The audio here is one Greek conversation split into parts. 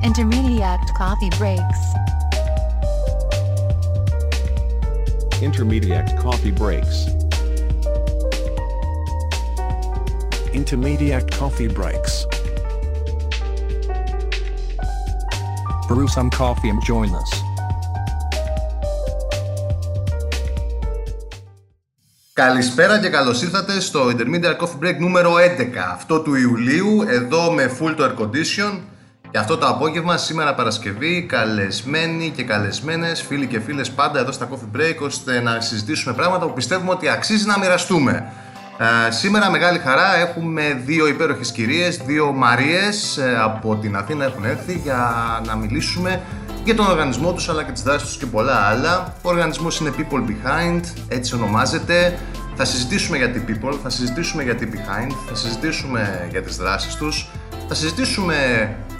Intermediate coffee breaks. Intermediate coffee breaks. Intermediate coffee breaks. Brew some coffee and join us. Καλησπέρα και καλώς ήρθατε στο Intermediate Coffee Break νούμερο 11, αυτό του Ιουλίου, εδώ με full to air condition. Και αυτό το απόγευμα, σήμερα Παρασκευή, καλεσμένοι και καλεσμένες, φίλοι και φίλες πάντα εδώ στα Coffee Break, ώστε να συζητήσουμε πράγματα που πιστεύουμε ότι αξίζει να μοιραστούμε. Ε, σήμερα μεγάλη χαρά έχουμε δύο υπέροχες κυρίες, δύο Μαρίες ε, από την Αθήνα έχουν έρθει για να μιλήσουμε για τον οργανισμό τους αλλά και τις δράσεις τους και πολλά άλλα. Ο οργανισμός είναι People Behind, έτσι ονομάζεται. Θα συζητήσουμε για την People, θα συζητήσουμε για την Behind, θα συζητήσουμε για τις δράσεις τους, θα συζητήσουμε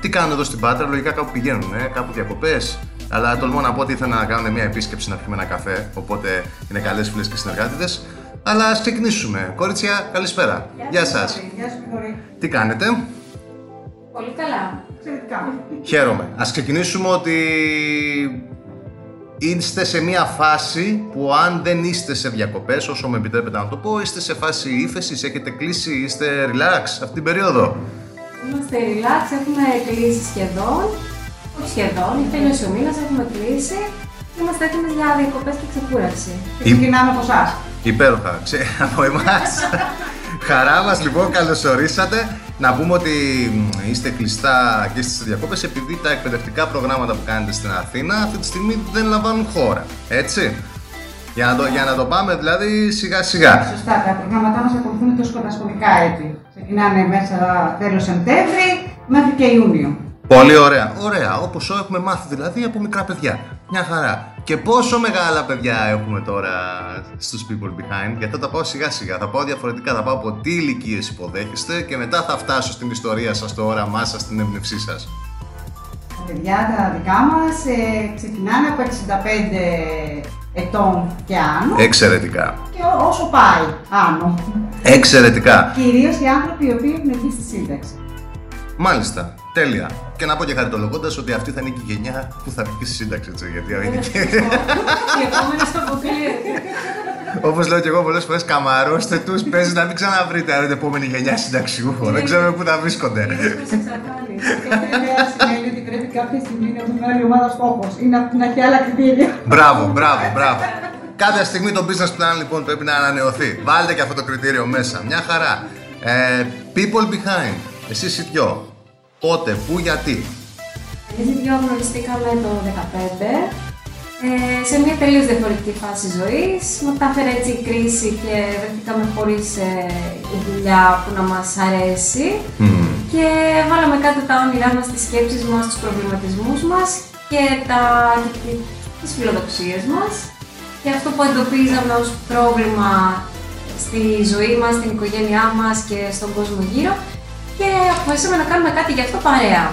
τι κάνουν εδώ στην Πάτρα, λογικά κάπου πηγαίνουν, ε, κάπου διακοπές. Αλλά τολμώ να πω ότι ήθελα να κάνουν μια επίσκεψη να πιούμε ένα καφέ, οπότε είναι καλές φίλες και συνεργάτητες. Αλλά ας ξεκινήσουμε. Κορίτσια, καλησπέρα. Γεια σας. Γεια σου, Γρηγόρη. Τι κάνετε; Πολύ καλά. Εξαιρετικά. Χαίρομαι. Ας ξεκινήσουμε ότι είστε σε μια φάση που αν δεν είστε σε διακοπές, όσο με επιτρέπετε να το πω, είστε σε φάση ύφεσης, έχετε κλείσει, είστε relax αυτή την περίοδο. Είμαστε relax, έχουμε κλείσει σχεδόν. Όχι σχεδόν, τέλειωσε ο μήνα, έχουμε κλείσει. και Είμαστε έτοιμοι για διακοπές και ξεκούραση. Και ξεκινάμε από εσάς. Υπέροχα, ξέ, από εμάς. Χαρά μας λοιπόν, καλώς ορίσατε. Να πούμε ότι μ, είστε κλειστά και στις διακόπες επειδή τα εκπαιδευτικά προγράμματα που κάνετε στην Αθήνα αυτή τη στιγμή δεν λαμβάνουν χώρα. Έτσι. Για να το, για να το πάμε δηλαδή σιγά σιγά. Σωστά, τα προγράμματά μας ακολουθούν τόσο τα σχολικά έτη. Ξεκινάνε μέσα τέλος Σεπτέμβρη μέχρι και Ιούνιο. Πολύ ωραία. Ωραία. Όπως έχουμε μάθει δηλαδή από μικρά παιδιά. Μια χαρά. Και πόσο μεγάλα παιδιά έχουμε τώρα στους People Behind, γιατί θα τα πάω σιγά σιγά. Θα πάω διαφορετικά. Θα πάω από τι ηλικίες υποδέχεστε και μετά θα φτάσω στην ιστορία σας, στο όραμά σας, στην έμπνευσή σας. Τα παιδιά τα δικά μας ε, ξεκινάνε από 65 ετών και άνω Εξαιρετικά. και ό- όσο πάει άνω. Εξαιρετικά. Κυρίως οι άνθρωποι οι οποίοι έχουν βγει στη σύνταξη. Μάλιστα. Τέλεια. Και να πω και χαριτολογώντα ότι αυτή θα είναι και η γενιά που θα βγει στη σύνταξη, έτσι. Γιατί είναι και... Οι επόμενε το αποκλείεται. Όπως λέω και εγώ πολλές φορές, καμαρώστε τους, παίζεις να μην ξαναβρείτε αν είναι επόμενη γενιά συνταξιούχων. Δεν ξέρουμε πού θα βρίσκονται. Κάθε ιδέα σημαίνει ότι πρέπει κάποια στιγμή να έχουμε άλλη ομάδα στόχος ή να, να έχει άλλα κριτήρια. Μπράβο, μπράβο, μπράβο. Κάποια στιγμή το business plan λοιπόν πρέπει να ανανεωθεί. Βάλτε και αυτό το κριτήριο μέσα. Μια χαρά. Ε, people behind. Εσείς οι δυο. Πότε, πού, γιατί. Εμείς οι δυο γνωριστήκαμε το 2015 ε, σε μια τελείως διαφορετική φάση ζωής. Μετάφερε έτσι η κρίση και βρεθήκαμε χωρίς ε, η δουλειά που να μας αρέσει. Και βάλαμε κάτω τα όνειρά μας, τις σκέψεις μας, τους προβληματισμούς μας και τα, και τις φιλοδοξίες μας. Και αυτό που εντοπίζαμε ως πρόβλημα στη ζωή μας, στην οικογένειά μας και στον κόσμο γύρω. Και αποφασίσαμε να κάνουμε κάτι γι' αυτό παρέα.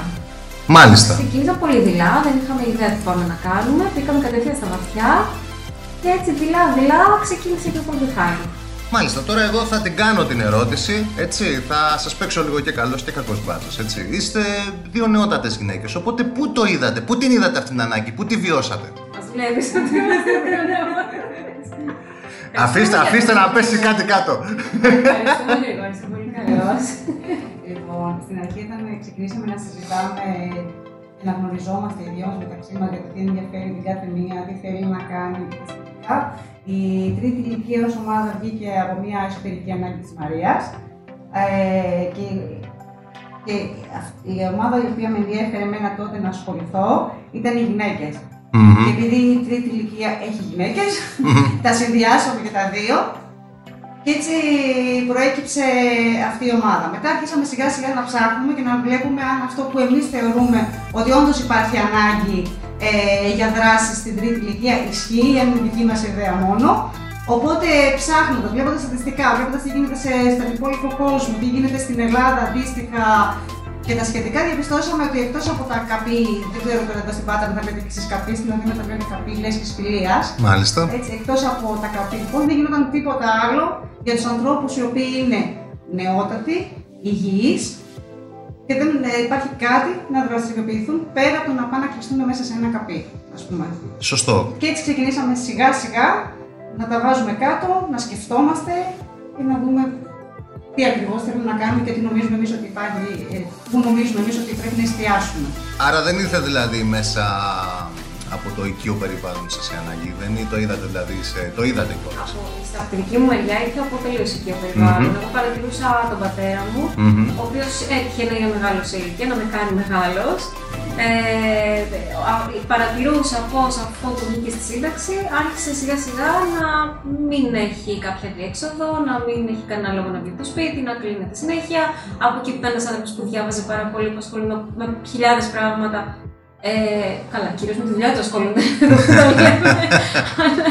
Μάλιστα. Ξεκίνησα πολύ δειλά, δεν είχαμε ιδέα τι πάμε να κάνουμε. Πήγαμε κατευθείαν στα βαθιά και έτσι δειλά-δειλά ξεκίνησε και ο Behind. Μάλιστα, τώρα εγώ θα την κάνω την ερώτηση, έτσι, θα σας παίξω λίγο και καλός και κακός μπάτσος, έτσι. Είστε δύο νεότατες γυναίκες, οπότε πού το είδατε, πού την είδατε αυτήν την ανάγκη, πού τη βιώσατε; Μας βλέπεις ότι είμαστε δύο νεομαθητές. Αφήστε, αφήστε να πέσει κάτι κάτω. Ευχαριστούμε λίγο, είσαι πολύ καλός. Λοιπόν, στην αρχή όταν ξεκινήσαμε να συζητάμε και να γνωριζόμαστε οι δυο μας μεταξύ μας για το τι ενδιαφέρει την κάθε μία, τι θέλει να κάνει και τα σχετικά, η τρίτη ηλικία ως ομάδα βγήκε από μια εσωτερική ανάγκη της Μαρίας. Ε, και, και αυ- η ομάδα η οποία με ενδιέφερε εμένα τότε να ασχοληθώ ήταν οι γυναίκες. Και επειδή η τρίτη ηλικία έχει γυναίκες, τα συνδυάσαμε και τα δύο και έτσι προέκυψε αυτή η ομάδα. Μετά αρχίσαμε σιγά σιγά να ψάχνουμε και να βλέπουμε αν αυτό που εμείς θεωρούμε ότι όντως υπάρχει ανάγκη ε, για δράση στην τρίτη ηλικία ισχύει, αν είναι δική μας ιδέα μόνο. Οπότε ψάχνοντας, βλέποντας στατιστικά, βλέποντας τι γίνεται σε, στον υπόλοιπο κόσμο, τι γίνεται στην Ελλάδα αντίστοιχα και τα σχετικά, διαπιστώσαμε ότι εκτός από τα καπί, δεν ξέρω τώρα εδώ στην Πάτρα να τα λέτε και εσείς καπί, στην Αθήνα τα λένε καπί λέσχη φιλία. Μάλιστα. Έτσι, εκτός από τα καπί, λοιπόν, δεν γινόταν τίποτα άλλο για τους ανθρώπους οι οποίοι είναι νεότατοι, υγιείς και δεν ε, υπάρχει κάτι να δραστηριοποιηθούν πέρα από το να πάνε να κλειστούν μέσα σε ένα καπί, ας πούμε. Σωστό. Και έτσι ξεκινήσαμε σιγά σιγά να τα βάζουμε κάτω, να σκεφτόμαστε και να δούμε τι ακριβώς θέλουμε να κάνουμε και τι νομίζουμε εμείς ότι υπάρχει, ε, που νομίζουμε εμείς ότι πρέπει να εστιάσουμε. Άρα δεν ήρθε δηλαδή μέσα από το οικείο περιβάλλον σας η ανάγκη. Δεν το είδατε δηλαδή, σε... το είδατε κιόλας. Από, στα- από τη δική μου μεριά ήρθε από τελείω οικείο περιβάλλον. Εγώ παρατηρούσα τον πατέρα μου, Μμμ. ο οποίος έτυχε να είναι μεγάλος σε ηλικία, να με κάνει μεγάλος. Ε, α- παρατηρούσα πώς αυτό που βγήκε στη σύνταξη άρχισε σιγά σιγά να μην έχει κάποια διέξοδο, να μην έχει κανένα λόγο να βγει από το σπίτι, να κλείνεται συνέχεια. Από εκεί που ήταν ένα άνθρωπος που διάβαζε πάρα πολύ, που ασχολούνται με χιλιάδες πράγματα. Ε, καλά, κυρίως με τη δουλειά του ασχολούνται. δεν το λέμε. Αλλά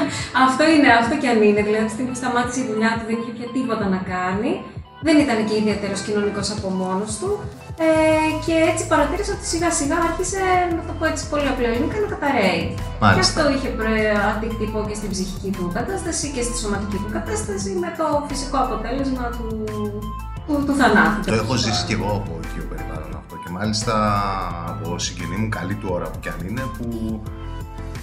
αυτό είναι, αυτό κι αν είναι. Δηλαδή, τη στιγμή που σταμάτησε η δουλειά του, δεν είχε πια τίποτα να κάνει. Δεν ήταν και ιδιαίτερο κοινωνικός από μόνος του. Ε, και έτσι παρατήρησα ότι σιγά σιγά άρχισε, να το πω έτσι πολύ απλά ελληνικά, να καταραίει. Και Μάλιστα. αυτό είχε πρε- αντίκτυπο και στην ψυχική του κατάσταση και στη σωματική του κατάσταση με το φυσικό αποτέλεσμα του, του, του θανάτου. Το έχω ζήσει κι εγώ από οικείο περιβάλλον αυτό και μάλιστα από συγγενή μου καλή του ώρα που κι αν είναι που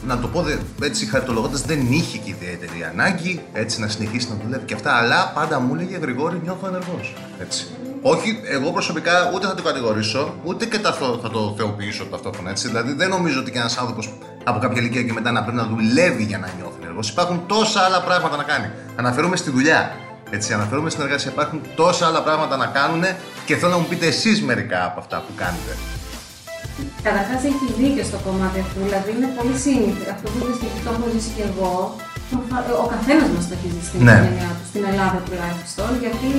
να το πω δε- έτσι χαριτολογώντα, δεν είχε και ιδιαίτερη ανάγκη έτσι να συνεχίσει να δουλεύει και αυτά, αλλά πάντα μου έλεγε Γρηγόρη, νιώθω ενεργός. Έτσι. Όχι, εγώ προσωπικά ούτε θα το κατηγορήσω, ούτε και θα το, θα το θεοποιήσω ταυτόχρονα. Έτσι. Δηλαδή, δεν νομίζω ότι και ένας άνθρωπος από κάποια ηλικία και μετά να πρέπει να δουλεύει για να νιώθει ενεργός. Υπάρχουν τόσα άλλα πράγματα να κάνει. Αναφέρομαι στη δουλειά. Έτσι, αναφέρομαι στην εργασία. Υπάρχουν τόσα άλλα πράγματα να κάνουν και θέλω να μου πείτε εσείς μερικά από αυτά που κάνετε. Καταρχάς έχει δίκιο στο κομμάτι αυτό. Δηλαδή είναι πολύ σύνηθι. Αυτό που είπες και το έχω ζήσει και εγώ. Ο καθένας μας το έχει ζήσει στην Ναι. οικογένειά του, στην Ελλάδα τουλάχιστον. Γιατί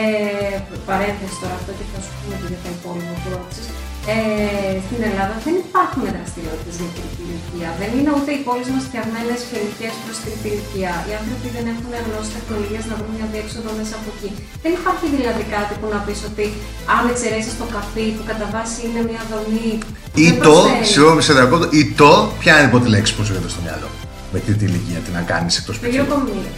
ε, παρένθεση τώρα αυτό και θα σου πούμε και για τα υπόλοιπα που ρώτησες. Ε, στην Ελλάδα δεν υπάρχουν δραστηριότητες για τρίτη ηλικία. Δεν είναι ούτε οι πόλεις μας φτιαγμένες φιλικέ προς τρίτη ηλικία. Οι άνθρωποι δεν έχουν γνώση τεχνολογίας να βρουν μια διέξοδο μέσα από εκεί. Δεν υπάρχει δηλαδή κάτι που να πεις ότι αν εξαιρέσεις το καφί που κατά βάση είναι μια δομή. Ή δεν το, προσφέρει. συγγνώμη σε διακόπτω, ή το, ποια είναι η πρώτη λέξη που σου έρχεται στο μυαλό; Με τρίτη ηλικία, τι να κάνεις εκτός Το σπιτιού; γυροκομείο.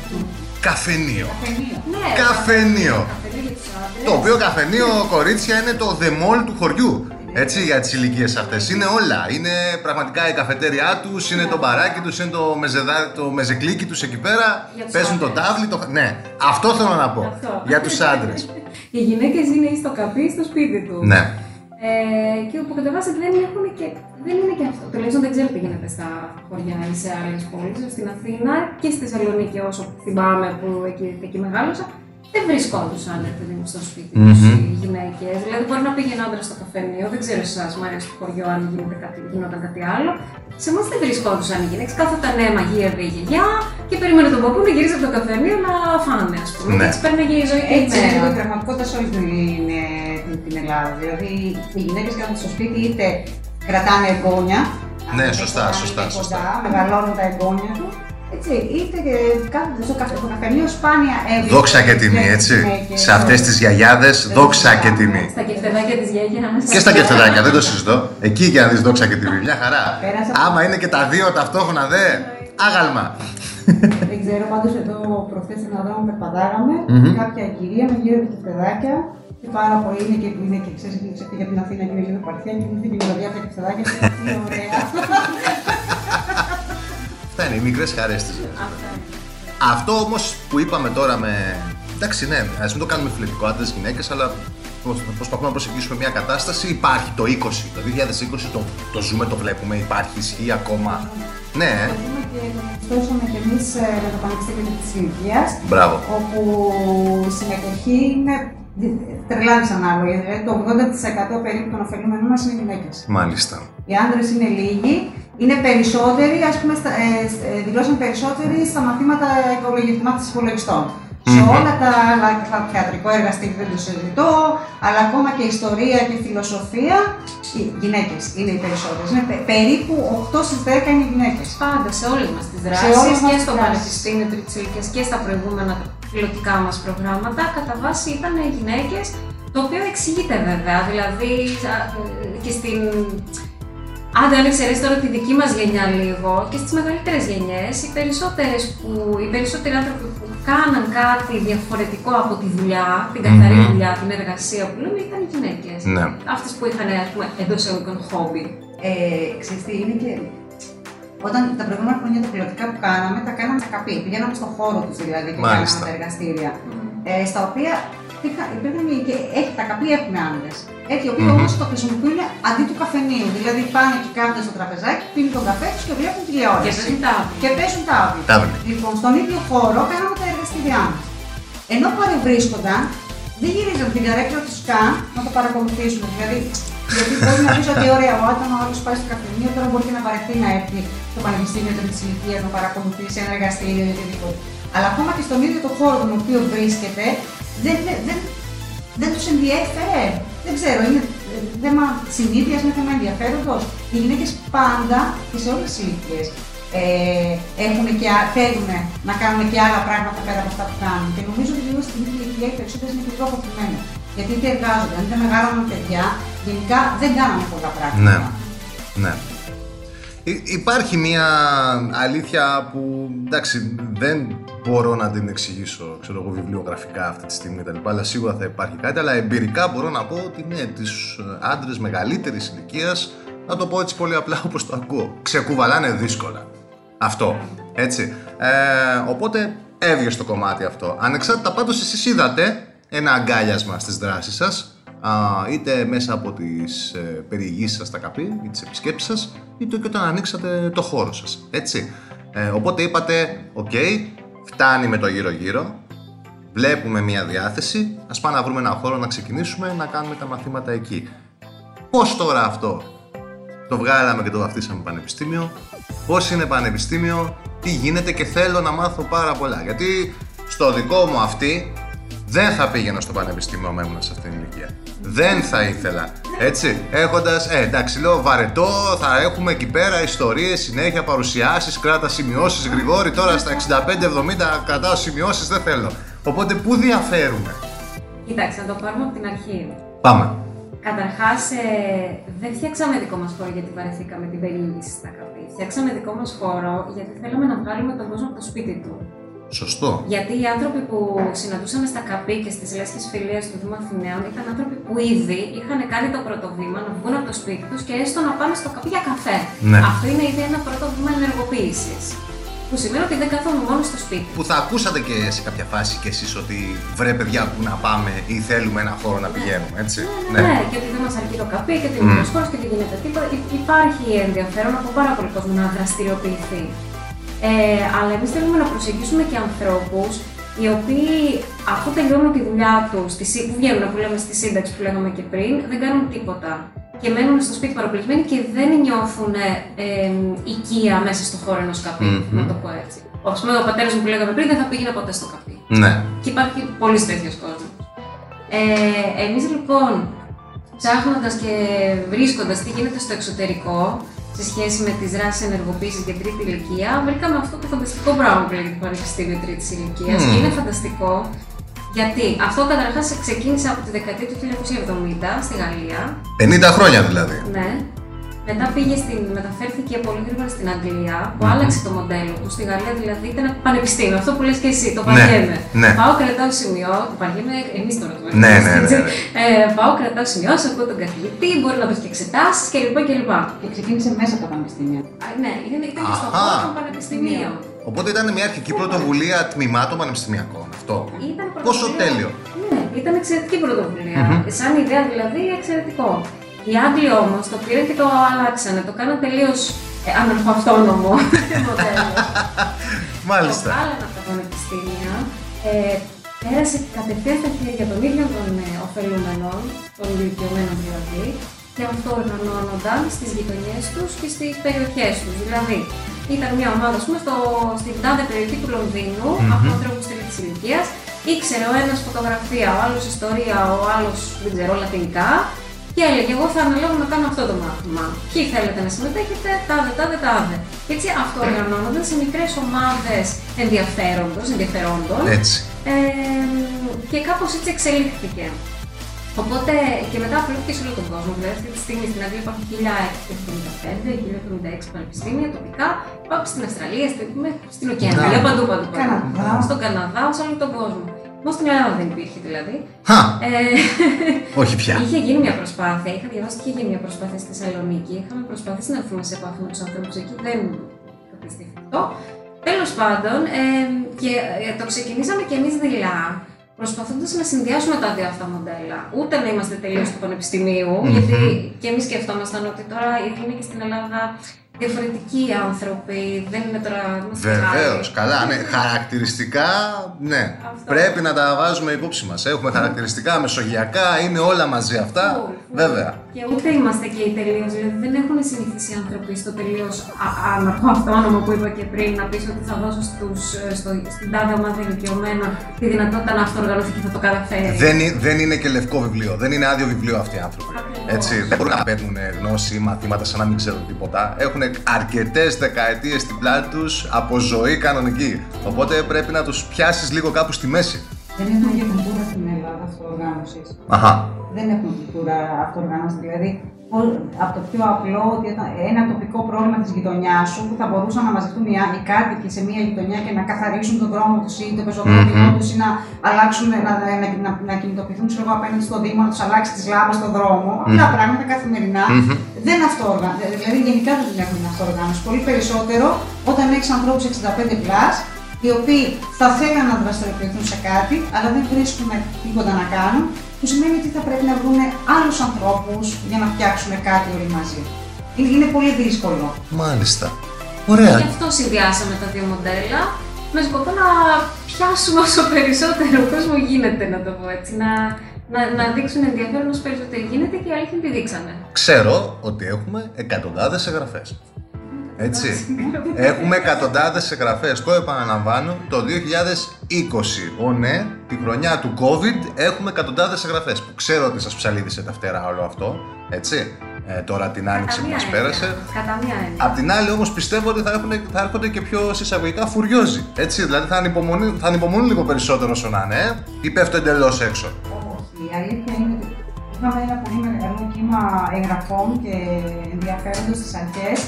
Καφενείο. Καφενείο. Ναι, Καφενείο. Καφενείο για τους άντρες. Το οποίο καφενείο, κορίτσια, είναι το the mall του χωριού. Έτσι, για τις ηλικίες αυτές. Είναι όλα. Είναι πραγματικά η καφετέριά τους, είναι το μπαράκι τους, είναι το, μεζεδά, το μεζεκλίκι τους εκεί πέρα. Για τους Παίζουν το άντρες. τάβλι. Το... Ναι, αυτό θέλω να πω. Αυτό. Για τους άντρες. Οι γυναίκες είναι ή στο καφί ή στο σπίτι τους. ναι. Ε, και που κατά βάση δεν έχουν και. Δεν είναι και αυτό. Τουλάχιστον δεν ξέρω τι γίνεται στα χωριά ή σε άλλες πόλεις. Στην Αθήνα και στη Θεσσαλονίκη, όσο θυμάμαι που εκεί, εκεί μεγάλωσα, δεν βρισκόντουσαν παιδί μου στο σπίτι τους Μμμ. οι γυναίκες. Δηλαδή, μπορεί να πήγαινε άντρας στο καφενείο, δεν ξέρω εσάς, μου αρέσει το χωριό αν γίνεται κάτι, γινόταν κάτι άλλο. Σε εμάς δεν βρισκόντουσαν οι γυναίκες. Κάθονταν ναι, μαγείευε η γιαγιά και περίμενε τον παππού να γυρίσει από το καφενείο να φάνε, ας πούμε. Ναι. Και έτσι παίρναγε η ζωή και η Έτσι είναι λίγο η μέρα. πραγματικότητα σε όλη την, την, την Ελλάδα. Δηλαδή οι γυναίκες κάθονται στο σπίτι είτε κρατάνε εγγόνια. Ναι, αν σωστά, είναι σωστά, κοντά, σωστά. Μεγαλώνουν τα εγγόνια τους. Έτσι, είτε και κάθονται στο καφέ, το καφενείο σπάνια έβρισκε Δόξα και τιμή, έτσι. γυναίκες. Σε αυτές τις γιαγιάδες, δόξα και τιμή. Στα κεφτεδάκια της γιαγιά. Και στα κεφτεδάκια, δεν το συζητώ. Εκεί για να δεις δόξα και τιμή. Μια χαρά. Πέρασα. Άμα είναι και τα δύο ταυτόχρονα, δε. Άγαλμα. Δεν ξέρω, πάντως εδώ προχθές ένα δρόμο περπατάγαμε, Μμμ. κάποια κυρία με γύρω από κεφτεδάκια και πάρα πολύ είναι και, είναι και ξέρεις, έχει ξεφύγει από την Αθήνα και είναι λίγο παρτιά και μου ήρθε και η μυρωδιά από τα κεφτεδάκια και τι ωραία. Αυτά είναι οι μικρές χαρές της Αυτό όμως που είπαμε τώρα με. Εντάξει, ναι, ας μην το κάνουμε φιλετικό άντρες γυναίκες, αλλά προσ- προσπαθούμε να προσεγγίσουμε μια κατάσταση. Υπάρχει το 20, το 2020 το, το ζούμε, το βλέπουμε, υπάρχει, ισχύει ακόμα. Ναι, ε. Δούμε και φτώσαμε κι εμείς ε, με το Πανεπιστήμιο της Ηλικίας, μπράβο. όπου η συμμετοχή είναι τρελά ανάλογη. Δηλαδή το 80% περίπου των ωφελούμενων μας είναι γυναίκες. Μάλιστα. Οι άντρες είναι λίγοι, είναι περισσότεροι, ας πούμε, στα, ε, σ- ε, δηλώσαν περισσότεροι στα μαθήματα οικολογισμάτων υπολογιστών. Σε Μμμ. όλα τα άλλα, τα θεατρικό εργαστήριο δεν το συζητώ, αλλά ακόμα και ιστορία και φιλοσοφία, οι γυναίκες είναι οι περισσότερες. Είναι πε- περίπου 8 στις 10 είναι οι γυναίκες. Πάντα σε όλες μας τις όλες δράσεις μας και τις στο δράσεις. Πανεπιστήμιο Τρίτη Ηλικία και στα προηγούμενα πιλωτικά μας προγράμματα, κατά βάση ήταν γυναίκες. Το οποίο εξηγείται βέβαια. Δηλαδή α, ε, και στην. Άντε, αν εξαιρέσει τώρα τη δική μας γενιά λίγο και στις μεγαλύτερες γενιές, οι, περισσότερες που, οι περισσότεροι άνθρωποι που κάναν κάτι διαφορετικό από τη δουλειά, την καθαρή Μμμ. δουλειά, την εργασία που λέμε, ήταν οι γυναίκες. Ναι. Αυτές που είχαν, ας πούμε, εντό εισαγωγικών χόμπι. Ε, ξέρεις τι, είναι και... Όταν τα προηγούμενα χρόνια τα πιλωτικά που κάναμε, τα κάναμε στα καπί. Πηγαίναμε στον χώρο τους δηλαδή και Μάλιστα. κάναμε τα εργαστήρια. Ε, στα οποία υπήρχαν, υπήρχαν και έχει, τα καπί έχουν άντρε. Έτσι, οι οποίοι Μμμ. όμως το χρησιμοποιούν αντί του καφενείου. Δηλαδή πάνε και κάθονται στο τραπεζάκι, πίνουν τον καφέ τους και βλέπουν Και τηλεόραση. παίζουν τα Και παίζουν τάβλη. Τάβλη. Λοιπόν, στον ίδιο χώρο κάναμε τα εργαστήριά μας. Ενώ παρευρίσκονταν, δεν γυρίζαν την καρέκλα τους καν να το παρακολουθήσουν. Δηλαδή, γιατί μπορεί να πεις ότι ωραία, όταν ο άλλος πάει στο καφενείο, τώρα μπορεί και να βαρεθεί να έρθει στο πανεπιστήμιο της ηλικίας να παρακολουθήσει ένα εργαστήριο ή οτιδήποτε. Αλλά ακόμα και στον ίδιο το χώρο τον οποίο βρίσκεται, δεν, δεν, δεν, δεν τους ενδιέφερε. Δεν ξέρω, είναι θέμα συνήθειας, είναι θέμα ενδιαφέροντος. Οι γυναίκες πάντα και σε όλες τις ηλικίες ε, έχουν και, α- θέλουν να κάνουν και άλλα πράγματα πέρα από αυτά που κάνουν. Και νομίζω ότι λίγο στην ίδια ηλικία οι περισσότερες είναι και πιο αποθυμένε. Γιατί είτε εργάζονται, είτε μεγάλωναν παιδιά, γενικά δεν κάνανε πολλά πράγματα. Ναι. Ναι. Υ- Υπάρχει μια αλήθεια που εντάξει δεν μπορώ να την εξηγήσω ξέρω εγώ βιβλιογραφικά αυτή τη στιγμή κτλ. Αλλά σίγουρα θα υπάρχει κάτι. Αλλά εμπειρικά μπορώ να πω ότι ναι, τις άντρες μεγαλύτερης ηλικίας, να το πω έτσι πολύ απλά όπως το ακούω, ξεκουβαλάνε δύσκολα. Αυτό. Έτσι. Ε, οπότε εύγε στο κομμάτι αυτό. Ανεξάρτητα πάντως εσείς είδατε ένα αγκάλιασμα στις δράσεις σας α, είτε μέσα από τις ε, περιηγήσεις σας στα ΚΑΠΗ ή τις επισκέψεις σας είτε και όταν ανοίξατε το χώρο σας. Έτσι. Ε, οπότε είπατε, οκ, φτάνει με το γύρω-γύρω, βλέπουμε μια διάθεση, ας πάμε να βρούμε ένα χώρο να ξεκινήσουμε να κάνουμε τα μαθήματα εκεί. Πώς τώρα αυτό το βγάλαμε και το βαφτίσαμε πανεπιστήμιο. Πώς είναι πανεπιστήμιο, τι γίνεται και θέλω να μάθω πάρα πολλά. Γιατί στο δικό μου αυτή δεν θα πήγαινα στο πανεπιστήμιο άμα ήμουν σε αυτήν την ηλικία. Δεν θα ήθελα. Έτσι, έχοντας. Ε, εντάξει, λέω βαρετό, θα έχουμε εκεί πέρα ιστορίες, συνέχεια παρουσιάσεις, κράτα σημειώσεις. Γρηγόρη τώρα στα 65-70 κρατάω σημειώσεις, δεν θέλω. Οπότε πού διαφέρουμε; Κοιτάξτε, να το πάρουμε από την αρχή. Πάμε. Καταρχάς, ε, δεν φτιάξαμε δικό μας χώρο γιατί βαρεθήκαμε την περιήγηση στα καπί. Φτιάξαμε δικό μας χώρο γιατί θέλαμε να βγάλουμε τον κόσμο από το σπίτι του. Σωστό. Γιατί οι άνθρωποι που συναντούσαμε στα καπί και στις λέσχες φιλίε του Δήμου Αθηναίων ήταν άνθρωποι που ήδη είχαν κάνει το πρώτο βήμα να βγουν από το σπίτι τους και έστω να πάνε στο καπί για καφέ. Ναι. Αυτό είναι ήδη ένα πρώτο βήμα ενεργοποίησης. Που σημαίνει ότι δεν καθόμουν μόνο στο σπίτι. Που θα ακούσατε και σε κάποια φάση κι εσείς ότι βρε παιδιά που να πάμε ή θέλουμε ένα χώρο να πηγαίνουμε, έτσι; Ναι, ναι, και ότι δεν μας αρκεί το καπί και ότι είναι μικρό χώρο και ότι γίνεται τίποτα. Υ- Υπάρχει ενδιαφέρον από πάρα πολύ κόσμο να δραστηριοποιηθεί. Ε, αλλά εμείς θέλουμε να προσεγγίσουμε και ανθρώπους οι οποίοι αφού τελειώνουν τη δουλειά τους, που βγαίνουν που λέμε στη σύνταξη που λέγαμε και πριν, δεν κάνουν τίποτα. Και μένουν στο σπίτι παροπλισμένοι και δεν νιώθουν ε, ε, οικία μέσα στο χώρο ενός καπί, Μμμ. να το πω έτσι. Α πούμε, ο πατέρας μου που λέγαμε πριν δεν θα πήγαινε ποτέ στο καπί. Ναι. Και υπάρχει πολύ τέτοιο κόσμο. Ε, Εμείς λοιπόν, ψάχνοντας και βρίσκοντας τι γίνεται στο εξωτερικό σε σχέση με τις δράσεις ενεργοποίησης για τρίτη ηλικία, βρήκαμε αυτό το φανταστικό πράγμα που λέγεται Πανεπιστήμιο Τρίτης Ηλικίας. Μμμ. Και είναι φανταστικό γιατί αυτό καταρχάς ξεκίνησε από τη δεκαετία του 1970 στη Γαλλία. 50 χρόνια δηλαδή. Ναι. Μετά πήγε στην, μεταφέρθηκε πολύ γρήγορα στην Αγγλία, που άλλαξε το μοντέλο του. Στη Γαλλία δηλαδή ήταν πανεπιστήμιο. Αυτό που λες και εσύ, το Ναι, βαριέμαι. ναι. Πάω, κρατάω σημειώ, το βαριέμαι, εμείς τώρα το βαριέμαι. Ναι, ναι, ναι, έτσι. ναι. Ε, πάω, κρατάω σημειώσει, ακούω τον καθηγητή, μπορεί να δώσει και εξετάσεις κλπ. κλπ. Και ξεκίνησε μέσα από τα πανεπιστήμια. Α, Ναι, ήταν, ήταν και στο Αχα. χώρο των πανεπιστημίων. Οπότε ήταν μια αρχική πρωτοβουλία τμήματων πανεπιστημιακών αυτό. Ήταν Πόσο πρωτοβουλία- τέλειο. Ναι, ήταν εξαιρετική πρωτοβουλία. Σαν ιδέα δηλαδή εξαιρετικό. Οι Άγγλοι όμως το πήραν και το αλλάξανε. Το κάναν τελείως ε, αναρχοαυτόνομο μοντέλο. Μάλιστα. Το βγάλανε από τα πανεπιστήμια. Ε, πέρασε κατευθείαν στα χέρια των ίδιων των ε, ωφελούμενων, των ηλικιωμένων δηλαδή, και αυτοοργανώνονταν στις γειτονιές τους και στις περιοχές τους. Δηλαδή, ήταν μια ομάδα, ας πούμε, στο, στην τάδε περιοχή του λονδινου από ανθρώπους τρίτης ηλικίας. Ήξερε ο ένας φωτογραφία, ο άλλος ιστορία, ο άλλος δεν ξέρω, λατινικά. Και έλεγε: Εγώ θα αναλάβω να κάνω αυτό το μάθημα. Ποιοι θέλετε να συμμετέχετε, τάδε, τάδε, τάδε. Και έτσι αυτοοργανώνονταν σε μικρές ομάδες ενδιαφέροντος, ενδιαφερόντων. Έτσι. Ε, και κάπως έτσι εξελίχθηκε. Οπότε και μετά απλώθηκε σε όλο τον κόσμο. Δηλαδή αυτή τη στιγμή στην Αγγλία υπάρχουν 1075, 1076 πανεπιστήμια τοπικά. Υπάρχουν στην Αυστραλία, στην, στην Οκεανία, παντού, παντού. παντού. Καναδά. Στον Καναδά, σε όλο τον κόσμο. Μόνο στην Ελλάδα δεν υπήρχε δηλαδή. Χα, Ε, όχι πια. Είχε γίνει μια προσπάθεια, είχα διαβάσει ότι είχε γίνει μια προσπάθεια στη Θεσσαλονίκη. Είχαμε προσπαθήσει να έρθουμε σε επαφή με τους ανθρώπου εκεί, δεν κατέστη αυτό. Τέλος πάντων, ε, και ε, το ξεκινήσαμε κι εμείς δειλά, προσπαθώντας να συνδυάσουμε τα δύο αυτά μοντέλα. Ούτε να είμαστε τελείως του πανεπιστημιου γιατί και εμείς σκεφτόμασταν ότι τώρα είναι και στην Ελλάδα διαφορετικοί άνθρωποι, δεν είναι τώρα. είμαστε Βεβαίως, άλλοι. καλά, ναι. Χαρακτηριστικά, ναι. Αυτό. Πρέπει να τα βάζουμε υπόψη μας. Έχουμε χαρακτηριστικά μεσογειακά, είναι όλα μαζί αυτά. Φουλ, φουλ. Βέβαια. Και ούτε είμαστε και οι τελείως. Δηλαδή δεν έχουν συνηθίσει οι άνθρωποι στο τελείως άναρχο αυτόνομο που είπα και πριν να πεις ότι θα δώσω στους, ε, στο, στην τάδε ομάδα ηλικιωμένων τη δυνατότητα να αυτοοργανωθεί και θα το καταφέρει. Δεν, είναι- δεν είναι και λευκό βιβλίο. Δεν είναι άδειο βιβλίο αυτοί οι άνθρωποι. Ακριβώς. Έτσι. Δεν μπορούν να παίρνουν γνώση ή μαθήματα σαν να μην ξέρουν τίποτα. Έχουν αρκετές δεκαετίες στην πλάτη τους από ζωή κανονική. Οπότε πρέπει να τους πιάσεις λίγο κάπου στη μέση. Δεν έχουμε και κουλτούρα στην Ελλάδα αυτοοργάνωσης. Αχα. Δεν έχουμε κουλτούρα αυτοοργάνωση. Δηλαδή, ο- από το πιο απλό ότι όταν ένα τοπικό πρόβλημα της γειτονιάς σου που θα μπορούσαν να μαζευτούν οι, α- οι κάτοικοι σε μια γειτονιά και να καθαρίσουν τον δρόμο τους ή το πεζοδρόμιο τους ή να αλλάξουν, να, να, να, να κινητοποιηθούν ξέρω, εγώ, απέναντι στον Δήμο, να τους αλλάξει τις λάμπες στον δρόμο. Απλά πράγματα καθημερινά. Δεν αυτοοργάνωση. Δηλαδή, γενικά δεν την έχουμε αυτοοργάνωση. Πολύ περισσότερο όταν έχεις ανθρώπους 65 plus οι οποίοι θα θέλουν να δραστηριοποιηθούν σε κάτι, αλλά δεν βρίσκουν τίποτα να κάνουν, που σημαίνει ότι θα πρέπει να βρουν άλλους ανθρώπους για να φτιάξουν κάτι όλοι μαζί. Είναι, είναι πολύ δύσκολο. Μάλιστα. Ωραία. Γι' αυτό συνδυάσαμε τα δύο μοντέλα με σκοπό να πιάσουμε όσο περισσότερο κόσμο γίνεται, να το πω έτσι. Να, να, να δείξουν ενδιαφέρον όσο περισσότερο γίνεται και η αλήθεια τη δείξανε. Ξέρω ότι έχουμε εκατοντάδες εγγραφές. Έτσι. Έχουμε εκατοντάδες εγγραφές. Το επαναλαμβάνω το 2020. Ω ναι, τη χρονιά του COVID έχουμε εκατοντάδες εγγραφές. Που ξέρω ότι σας ψαλίδισε τα φτερά όλο αυτό. Έτσι. Ε, τώρα την άνοιξη που μία μας έννοια. πέρασε. Κατά μία έννοια. Απ' την άλλη όμως πιστεύω ότι θα, έχουν, θα έρχονται και πιο συσσαγωγικά φουριόζοι. Έτσι, δηλαδή θα ανυπομονούν, θα ανυπομονούν λίγο περισσότερο όσο να είναι, ε, ή πέφτω εντελώς έξω. Όχι, η αλήθεια είναι ότι είχαμε ένα πολύ μεγάλο κύμα εγγραφών και ενδιαφέροντος στις αρχές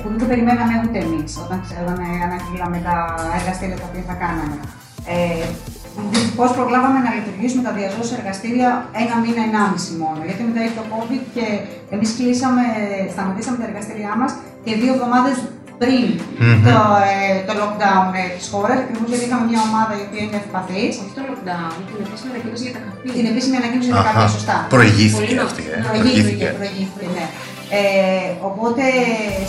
που δεν το περιμέναμε ούτε εμείς όταν, όταν αναγγείλαμε τα εργαστήρια τα οποία θα κάναμε. Ε, Δυστυχώ προλάβαμε να λειτουργήσουμε τα διαζώσια εργαστήρια ένα μήνα, ενάμιση μόνο. Γιατί μετά ήρθε το COVID και εμείς κλείσαμε, σταματήσαμε τα εργαστήριά μας και δύο εβδομάδες πριν το, ε, το lockdown ε, της χώρας, ακριβώς γιατί είχαμε μια ομάδα η οποία είναι ευπαθής. Όχι το lockdown, την επίσημη ανακοίνωση για τα καφέ. Την επίσημη ανακοίνωση για τα Αχα. καφέ, σωστά. Προηγήθηκε Πολύ αυτή, ε. νωρίς. Προηγήθηκε, Προηγήθηκε. προηγήθηκε, ναι. Ε, οπότε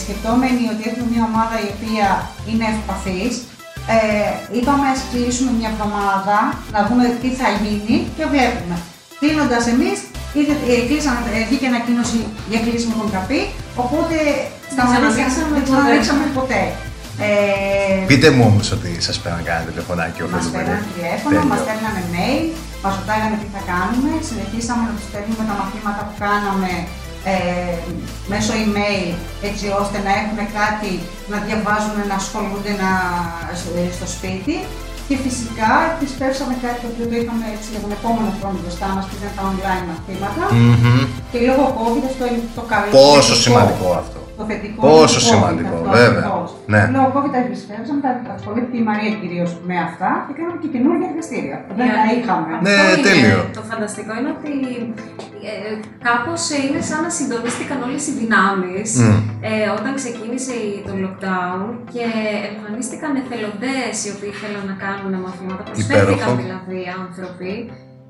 σκεπτόμενοι ότι έχουμε μια ομάδα η οποία είναι ευπαθής, ε, είπαμε ας κλείσουμε μια εβδομάδα να δούμε τι θα γίνει και βλέπουμε. Κλείνοντας εμείς, ε, κλείσαμε, ε, βγήκε ανακοίνωση για κλείσιμο των καπί, οπότε ξανανοίξαμε δεν ποτέ. ξανανοίξαμε ποτέ. Ε, Πείτε μου όμως ότι σας πέραν κανένα τηλεφωνάκι ο Μας πέραν τηλέφωνο, Τέλειο. μας στέλνανε mail, μας ρωτάγανε τι θα κάνουμε. Συνεχίσαμε να τους στέλνουμε τα μαθήματα που κάναμε ε, μέσω email, έτσι ώστε να έχουν κάτι να διαβάζουν, να ασχολούνται να, στο- στο σπίτι. Και φυσικά επισπεύσαμε κάτι το οποίο το είχαμε έτσι για τον επόμενο χρόνο μπροστά μας, που ήταν τα online μαθήματα. Μμμ. Και λόγω COVID αυτό είναι το καλό. Πόσο θετικό. σημαντικό αυτό. Το θετικό Πόσο του COVID σημαντικό, αυτό, βέβαια. ακριβώς. Ναι. Λόγω COVID τα επισπεύσαμε, τα ασχολήθηκε η Μαρία κυρίως με αυτά και κάναμε και καινούργια εργαστήρια. που Δεν τα είχαμε. Ναι, Αυτό είναι τέλειο. Το φανταστικό είναι ότι ε, κάπως ε, είναι σαν να συντονίστηκαν όλες οι δυνάμεις Μμ. ε, όταν ξεκίνησε η- το lockdown και εμφανίστηκαν εθελοντές οι οποίοι ήθελαν να κάνουν μαθήματα, προσφέρθηκαν Υπέροχο. δηλαδή άνθρωποι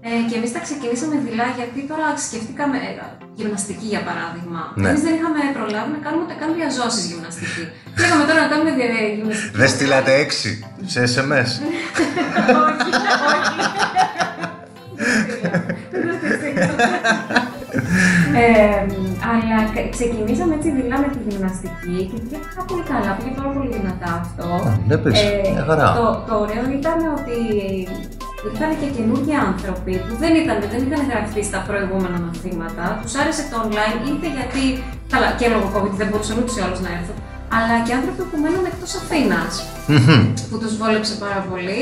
ε, και εμείς τα ξεκινήσαμε δειλά γιατί τώρα σκεφτήκαμε ε, γυμναστική για παράδειγμα. Ναι. Εμείς δεν είχαμε προλάβει να κάνουμε ούτε καν διαζώσεις γυμναστική. Πήγαμε τώρα να κάνουμε δια- ε, γυμναστική. Δεν στείλατε έξι σε SMS. όχι, όχι. ε, αλλά κα- ξεκινήσαμε έτσι δειλά με τη γυμναστική και πήγε πάρα πολύ καλά, πήγε πάρα πολύ δυνατά αυτό. Α, βλέπεις, μια χαρά. το, το ωραίο ήταν ότι ήρθαν και καινούργιοι άνθρωποι που δεν, ήταν, δεν είχαν γραφτεί στα προηγούμενα μαθήματα. Τους άρεσε το online είτε γιατί, καλά και λόγω COVID δεν μπορούσαν ούτως ή άλλως να έρθουν, αλλά και άνθρωποι που μένουν εκτός Αθήνας Μμμ. που τους βόλεψε πάρα πολύ.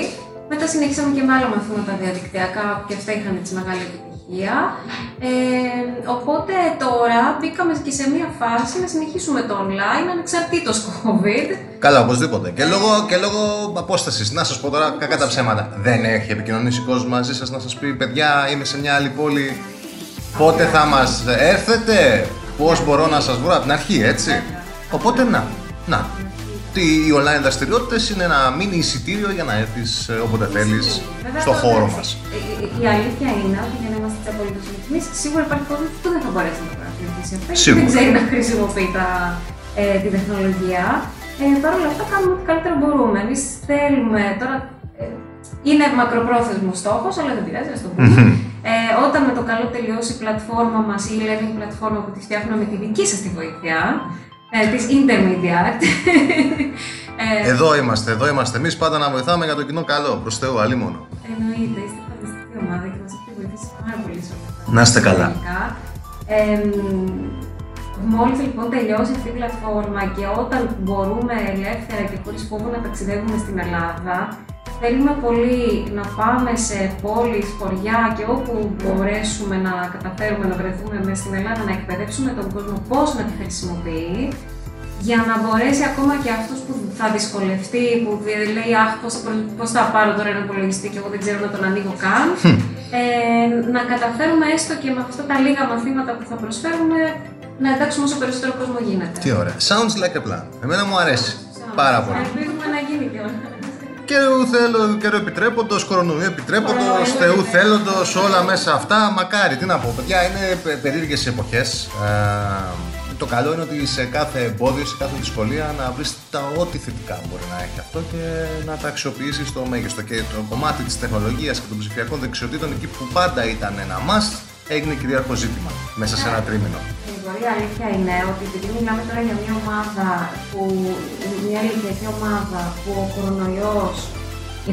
Μετά συνεχίσαμε και με άλλα μαθήματα διαδικτυακά και αυτά είχαν έτσι μεγάλη επιτυχία. Τεχνολογία. Ε, οπότε τώρα μπήκαμε και σε μια φάση να συνεχίσουμε το online ανεξαρτήτως COVID. Καλά, οπωσδήποτε. Και λόγω, και λόγω απόστασης. Να σας πω τώρα κακά τα ψέματα. Δεν έχει επικοινωνήσει κόσμος μαζί σας να σας πει: Παιδιά, είμαι σε μια άλλη πόλη. Πότε θα μας έρθετε, Πώς μπορώ να σας βρω από την αρχή, έτσι; Οπότε να. Να. Τι, οι online δραστηριότητες είναι ένα μίνι εισιτήριο για να έρθεις όποτε θέλεις Βέβαια, στο το- χώρο μας. ε, ε, Η αλήθεια είναι ότι για να είμαστε έτσι απολύτω ειλικρινείς, σίγουρα υπάρχει κόσμο που δεν θα μπορέσει να παρακολουθήσει αυτό. γιατί Σίγουρα. Δεν ξέρει να χρησιμοποιεί τα, ε, τη τεχνολογία. Ε, Παρ' όλα αυτά, κάνουμε ό,τι καλύτερο μπορούμε. Εμείς θέλουμε τώρα. Ε, είναι μακροπρόθεσμος στόχος, αλλά δεν πειράζει, ας το πούμε. Ε, όταν με το καλό τελειώσει η πλατφόρμα μας, η e-learning πλατφόρμα που τη φτιάχνουμε με τη δική σας τη βοήθεια, ε, της Intermediate. ε, Εδώ είμαστε, εδώ είμαστε. Εμείς πάντα να βοηθάμε για το κοινό καλό. Προς Θεού, αλίμονο. Εννοείται, είστε φανταστική ομάδα και μας έχετε βοηθήσει πάρα πολύ σε όλα αυτά. Να είστε καλά. Γενικά. Ε, Μόλις λοιπόν τελειώσει αυτή η πλατφόρμα και όταν μπορούμε ελεύθερα και χωρίς φόβο να ταξιδεύουμε στην Ελλάδα, θέλουμε πολύ να πάμε σε πόλεις, χωριά και όπου μπορέσουμε να καταφέρουμε να βρεθούμε μέσα στην Ελλάδα, να εκπαιδεύσουμε τον κόσμο πώς να τη χρησιμοποιεί, για να μπορέσει ακόμα και αυτός που θα δυσκολευτεί, που δι- λέει «Αχ, πώς θα, προ- πώς θα πάρω τώρα έναν υπολογιστή και εγώ δεν ξέρω να τον ανοίγω καν», ε, να καταφέρουμε έστω και με αυτά τα λίγα μαθήματα που θα προσφέρουμε να εντάξουμε όσο περισσότερο κόσμο γίνεται. Τι ωραία. Sounds like a plan. Εμένα μου αρέσει. Πάρα πολύ. Ελπίζουμε να γίνει κιόλας. Καιρού θέλω, καιρό επιτρέποντος, κορονοϊού επιτρέποντος, Κορονοϊού Θεού επιτρέποντος. θέλοντος, όλα μέσα αυτά. Μακάρι, τι να πω, παιδιά, είναι περίεργες εποχές. το καλό είναι ότι σε κάθε εμπόδιο, σε κάθε δυσκολία να βρεις τα ό,τι θετικά μπορεί να έχει αυτό και να τα αξιοποιήσεις στο μέγιστο. Και το κομμάτι της τεχνολογίας και των ψηφιακών δεξιοτήτων, εκεί που πάντα ήταν ένα must, έγινε κυρίαρχο ζήτημα μέσα σε ένα τρίμηνο. Η αλήθεια είναι ότι επειδή μιλάμε τώρα για μια ομάδα που, μια ηλικιακή ομάδα που ο κορονοϊός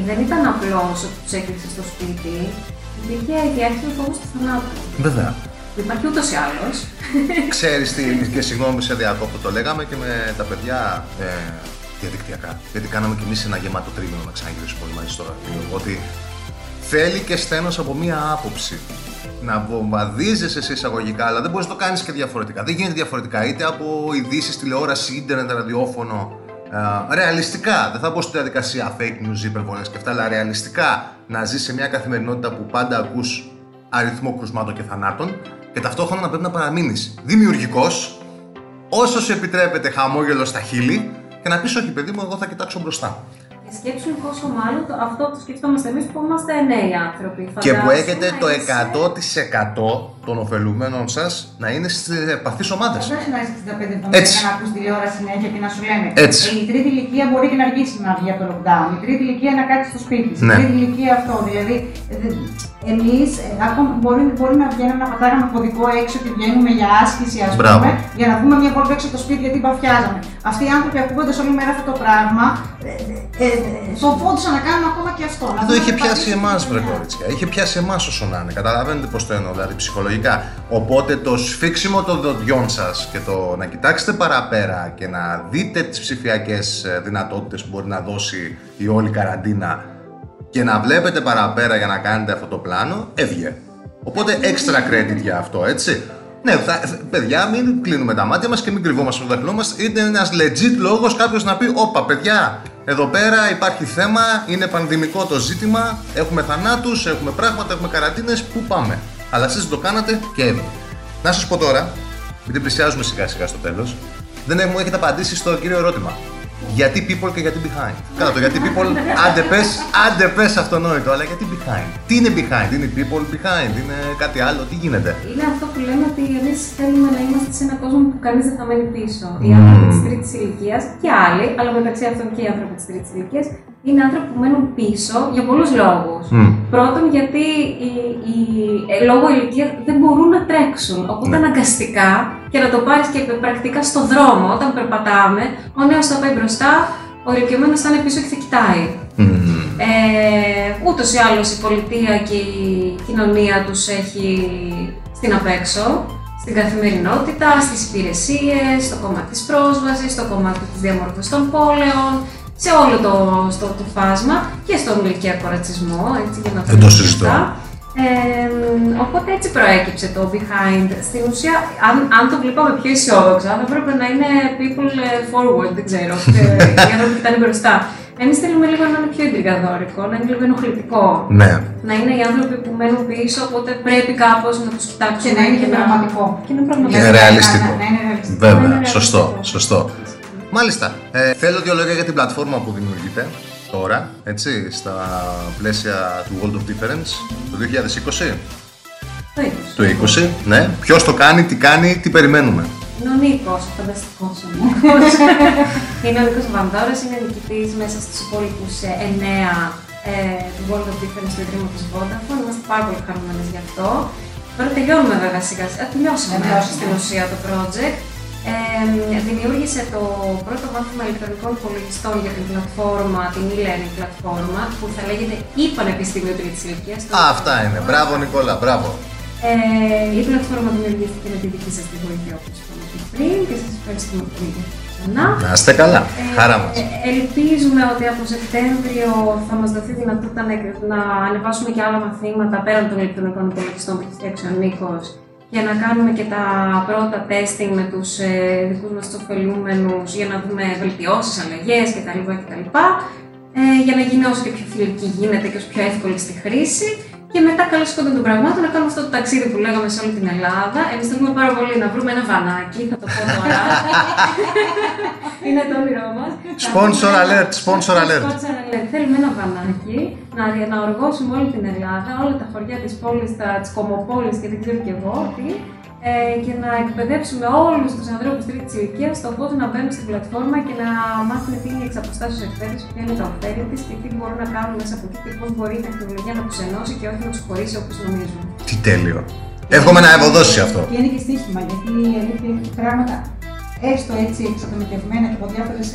δεν ήταν απλώς ότι τους έκλεισε στο σπίτι, υπήρχε η διάχυση του φόβου του θανάτου. Βέβαια. Που υπάρχει ούτως ή άλλως. Ξέρεις τι, και συγγνώμη σε διακόπτω, το λέγαμε και με τα παιδιά ε, διαδικτυακά. Γιατί κάναμε κι εμείς ένα γεμάτο τρίμηνο να ξαναγυρίσουμε όλοι μαζί στο γραφείο. Ότι θέλει και στένος από μία άποψη. Να βομβαδίζεσαι σε εισαγωγικά, αλλά δεν μπορείς να το κάνεις και διαφορετικά. Δεν γίνεται διαφορετικά, είτε από ειδήσεις, τηλεόραση, ίντερνετ, ραδιόφωνο. Ε, ρεαλιστικά, δεν θα μπω στη διαδικασία fake news, υπερβολές και αυτά, αλλά ρεαλιστικά να ζεις σε μια καθημερινότητα που πάντα ακούς αριθμό κρουσμάτων και θανάτων και ταυτόχρονα να πρέπει να παραμείνεις δημιουργικός, όσο σου επιτρέπεται χαμόγελος στα χείλη και να πεις όχι παιδί μου, εγώ θα κοιτάξω μπροστά. Και σκέψου πόσο μάλλον το, αυτό το σκεφτόμαστε εμείς που είμαστε νέοι άνθρωποι. Και που Φαντάσου έχετε να το είσαι- 100% των ωφελουμένων σας να είναι σε επαφείς ομάδες. Δεν να είσαι 65 Έτσι. και να ακούς τηλεόραση συνέχεια και να σου λένε. Έτσι. «Ε, Η τρίτη ηλικία μπορεί και να αργήσει να βγει από το lockdown. Η τρίτη ηλικία να κάτσει στο σπίτι της. Ναι. Η τρίτη ηλικία αυτό. Δηλαδή, εμείς ακόμα μπορεί, μπορεί να βγαίνουμε να πατάγαμε κωδικό έξω και βγαίνουμε για άσκηση, ας Μπράβο. πούμε, για να βγούμε μια βόλτα έξω από το σπίτι γιατί μπαφιάζαμε. Αυτοί οι άνθρωποι ακούγοντα όλη μέρα αυτό το πράγμα, ε, ε, ε, φοβόντουσαν να κάνουν ακόμα και αυτό. να Εδώ βγουν είχε να πιάσει πατήσουν εμάς, τη βρε δουλειά. κορίτσια. Είχε πιάσει εμάς όσο να είναι. Καταλαβαίνετε πώς το εννοώ, δηλαδή ψυχολογικά. Οπότε το σφίξιμο των δοντιών σας και το να κοιτάξετε παραπέρα και να δείτε τις ψηφιακές δυνατότητες που μπορεί να δώσει η όλη καραντίνα και να βλέπετε παραπέρα για να κάνετε αυτό το πλάνο, έβγε. Οπότε extra credit για αυτό, έτσι. Ναι, θα, παιδιά, μην κλείνουμε τα μάτια μας και μην κρυβόμαστε στο δάχτυλό μας. Είναι ένας legit λόγος κάποιος να πει: Όπα, παιδιά, εδώ πέρα υπάρχει θέμα, είναι πανδημικό το ζήτημα, έχουμε θανάτους, έχουμε πράγματα, έχουμε καραντίνες, πού πάμε. Αλλά εσείς το κάνατε και έβγε. Να σας πω τώρα, επειδή πλησιάζουμε σιγά σιγά στο τέλος, δεν μου έχετε απαντήσει στο κύριο ερώτημα. Γιατί people και γιατί behind. Καλά το γιατί people, άντε πες, άντε πες αυτονόητο, αλλά γιατί behind. Τι είναι behind, είναι people behind, είναι κάτι άλλο, τι γίνεται; Είναι αυτό που λέμε ότι εμείς θέλουμε να είμαστε σε έναν κόσμο που κανείς δεν θα μένει πίσω. Οι άνθρωποι της τρίτης ηλικίας και άλλοι, αλλά μεταξύ αυτών και οι άνθρωποι της τρίτης ηλικίας, είναι άνθρωποι που μένουν πίσω για πολλούς λόγους. Μμ. Πρώτον, γιατί οι, οι, ε, λόγω ηλικία δεν μπορούν να τρέξουν. Οπότε Ναι. αναγκαστικά και να το πάρεις και πρακτικά στο δρόμο, όταν περπατάμε, ο νέος θα πάει μπροστά, ο ηλικιωμένο θα είναι πίσω και θα κοιτάει. Μμμ. Ε, ούτως ή άλλως η πολιτεία και η κοινωνία τους έχει στην απέξω, στην καθημερινότητα, στις υπηρεσίες, στο κομμάτι της πρόσβασης, στο κομμάτι της διαμόρφωσης των πόλεων, σε όλο το, στο, το φάσμα και στον ηλικιακό ρατσισμό, έτσι για να Δεν το πούμε συζητώ. αυτά. Ε, οπότε έτσι προέκυψε το behind. Στην ουσία, αν, αν το βλέπαμε πιο αισιόδοξα, θα έπρεπε να είναι people ε, forward, δεν ξέρω, ε, οι άνθρωποι που ήταν μπροστά. Εμεί θέλουμε λίγο να είναι πιο εντρικαδόρικο, να είναι λίγο ενοχλητικό. Ναι. Να είναι οι άνθρωποι που μένουν πίσω, οπότε πρέπει κάπω να του κοιτάξουμε. Και να είναι και πραγματικό. Και να είναι πραγματικό. Είναι ρεαλιστικό. Να, να είναι ρεαλιστικό. Ναι, Βέβαια, ναι, σωστό, ναι. σωστό. Μάλιστα. Ε, θέλω δύο λόγια για την πλατφόρμα που δημιουργείται τώρα, έτσι, στα πλαίσια του World of Difference το 2020. Το είδος. Το 20, ναι. Ποιος το κάνει, τι κάνει, τι περιμένουμε. Είναι ο Νίκος, ο φανταστικό ο Νίκος. είναι ο Νίκος Βανδόρα, είναι νικητής μέσα στους υπόλοιπους εννέα ε, του World of Difference του Ιδρύματο Vodafone. Είμαστε πάρα πολύ χαρούμενες γι' αυτό. Τώρα τελειώνουμε βέβαια σιγά σιγά. Τελειώσαμε Τελειώσαμε. στην ουσία το project. Ε, δημιούργησε το πρώτο μάθημα ηλεκτρονικών υπολογιστών για την πλατφόρμα, την e-learning πλατφόρμα, που θα λέγεται η Πανεπιστήμιο Τρίτης Ηλικίας. Α, αυτά είναι. Μπράβο, Νικόλα, μπράβο. Ε, η πλατφόρμα δημιουργήθηκε με τη δική σας τη βοήθεια όπως είπαμε και πριν και σας ευχαριστούμε πολύ για αυτό ξανά. Να είστε καλά. Χαρά μας. Ε, ελπίζουμε ότι από Σεπτέμβριο θα μας δοθεί δυνατότητα να, να ανεβάσουμε και άλλα μαθήματα πέραν των ηλεκτρονικών υπολογιστών που έχει φτιάξει ο Νίκος και να κάνουμε και τα πρώτα testing με τους ε, δικούς μας τους ωφελούμενους για να δούμε βελτιώσεις, αλλαγές κτλ. κτλ. Ε, για να γίνει όσο και πιο φιλική γίνεται και όσο πιο εύκολη στη χρήση. Και μετά, καλώς σκόντων των πραγμάτων, να κάνουμε αυτό το ταξίδι που λέγαμε σε όλη την Ελλάδα. Εμείς θέλουμε πάρα πολύ να βρούμε ένα βανάκι, θα το πω τώρα. Είναι το όνειρό μας. Sponsor alert, sponsor alert. Sponsor alert. Θέλουμε ένα βανάκι να, να οργώσουμε όλη την Ελλάδα, όλα τα χωριά της πόλης, της κομοπόλης και δεν ξέρω κι εγώ τι. Ε, και να εκπαιδεύσουμε όλους τους ανθρώπους τρίτης ηλικίας στον πώ να μπαίνουν στην πλατφόρμα και να μάθουν τι είναι η εξαποστάσεω εκπαίδευση, ποια είναι τα ωφέλη της και τι μπορούν να κάνουν μέσα από εκεί και πώς μπορεί η τεχνολογία να τους ενώσει και όχι να τους χωρίσει όπως νομίζουν. Τι τέλειο. Εύχομαι να ευωδώσει αυτό. Και είναι και στοίχημα, γιατί η αλήθεια έχει πράγματα έστω έτσι εξατομικευμένα και από διάφορες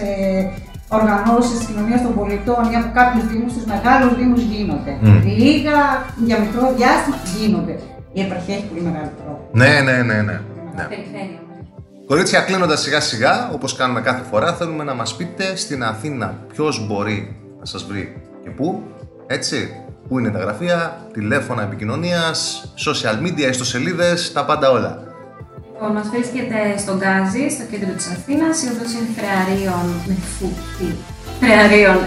οργανώσεις της κοινωνίας των πολιτών ή από κάποιους Δήμους, στους μεγάλους Δήμους γίνονται. Μμ. Λίγα για μικρό διάστημα γίνονται. Η επαρχία έχει πολύ μεγάλο τρόπο. Ναι, ναι, ναι, ναι. ναι. Περιφέρεια. Κορίτσια, κλείνοντας σιγά σιγά, όπως κάνουμε κάθε φορά, θέλουμε να μας πείτε στην Αθήνα ποιος μπορεί να σας βρει και πού. Έτσι. Πού είναι τα γραφεία, τηλέφωνα επικοινωνίας, social media, ιστοσελίδες, τα πάντα όλα. Λοιπόν, μας βρίσκεται στον Γκάζι, στο κέντρο της Αθήνας, η οδός είναι Φρεαρίων με φούτη. Φρεαρίων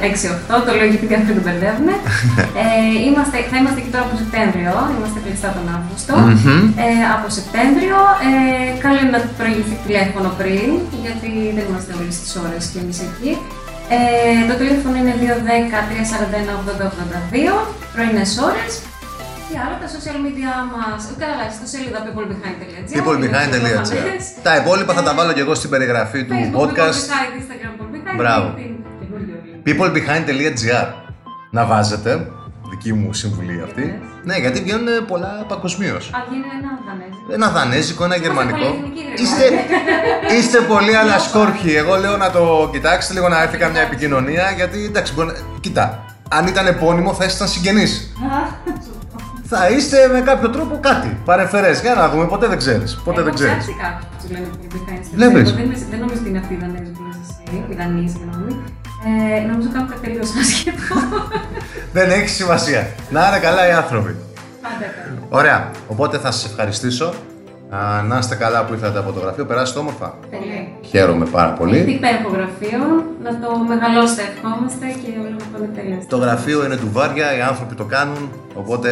6-8, το λέω γιατί κάποιοι τον μπερδεύουμε. ε, είμαστε, θα είμαστε και τώρα από Σεπτέμβριο, είμαστε κλειστά τον Αύγουστο. Μμμ. Ε, από Σεπτέμβριο, ε, καλό είναι να προηγηθεί τηλέφωνο πριν, γιατί δεν είμαστε όλες τις ώρες και εμείς εκεί. Ε, το τηλέφωνο είναι 210-341-8082, πρωινές ώρες. Και άλλα τα social media μας, ε, καλά, στο σελίδα peoplebehind.gr. peoplebehind.gr Τα υπόλοιπα θα τα βάλω και εγώ στην περιγραφή του Facebook, podcast. Peoplebehind, Instagram, Peoplebehind. Μπράβο. LinkedIn, καινούριο link. peoplebehind.gr Να βάζετε, δική μου συμβουλή αυτή. Ναι, γιατί βγαίνουν πολλά παγκοσμίως. Α, γίνει ένα δανέζικο. Ένα δανέζικο, ένα γερμανικό. πολυεθνική γρήγορα. Είστε, είστε πολύ ανασκόρπιοι. Εγώ λέω να το κοιτάξετε λίγο να έρθει καμιά επικοινωνία. Γιατί εντάξει, μπορεί να... Κοίτα, αν ήταν επώνυμο θα ήσασταν συγγενείς. θα είστε με κάποιο τρόπο κάτι. Παρεμφερέ. Για να δούμε, ποτέ δεν ξέρεις. Ποτέ δεν ξέρεις. Έχω ψάξει κάποιους που τους λένε Peoplebehind στην Βλέπεις. Facebook. Δεν, είμαι- δεν νομίζω ότι είναι αυτή η Δανέζη που λες εσύ, η Δανή, συγγνώμη. Ε, νομίζω κάνω κάτι τελείως άσχετο. δεν έχει σημασία. Να είναι καλά οι άνθρωποι. Πάντα κάνω. Ωραία. Οπότε θα σας ευχαριστήσω. Α, να είστε καλά που ήρθατε από το γραφείο. Περάσετε όμορφα. Τέλεια. Χαίρομαι πάρα Έχετε πολύ. υπέροχο γραφείο, να το μεγαλώσετε ευχόμαστε και όλα να πάνε τέλεια. Το γραφείο είναι του Βάρια, οι άνθρωποι το κάνουν, οπότε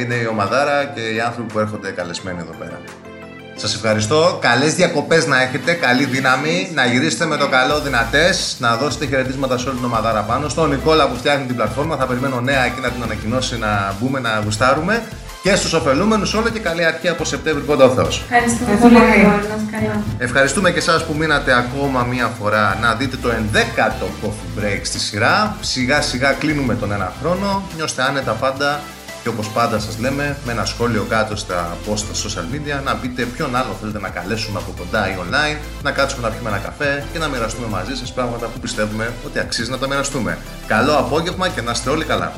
είναι η ομαδάρα και οι άνθρωποι που έρχονται καλεσμένοι εδώ πέρα. Σας ευχαριστώ, καλές διακοπές να έχετε, καλή δύναμη, να γυρίσετε με το καλό δυνατές, να δώσετε χαιρετίσματα σε όλη την ομαδάρα πάνω. Στον Νικόλα που φτιάχνει την πλατφόρμα, θα περιμένω νέα εκεί να την ανακοινώσει, να μπούμε, να γουστάρουμε. Και στους ωφελούμενους όλο και καλή αρχή από Σεπτέμβρη κοντά ο Θεός. Ευχαριστούμε Ευχαριστώ πολύ, πολύ. Γρηγόρη, να είστε καλά. Ευχαριστούμε και εσάς που μείνατε ακόμα μία φορά να δείτε το 11ο Coffee Break στη σειρά. Σιγά σιγά κλείνουμε τον ένα χρόνο. Νιώστε άνετα πάντα και όπως πάντα σας λέμε, με ένα σχόλιο κάτω στα post στα social media, να πείτε ποιον άλλο θέλετε να καλέσουμε από κοντά ή online, να κάτσουμε να πιούμε ένα καφέ και να μοιραστούμε μαζί σας πράγματα που πιστεύουμε ότι αξίζει να τα μοιραστούμε. Καλό απόγευμα και να είστε όλοι καλά.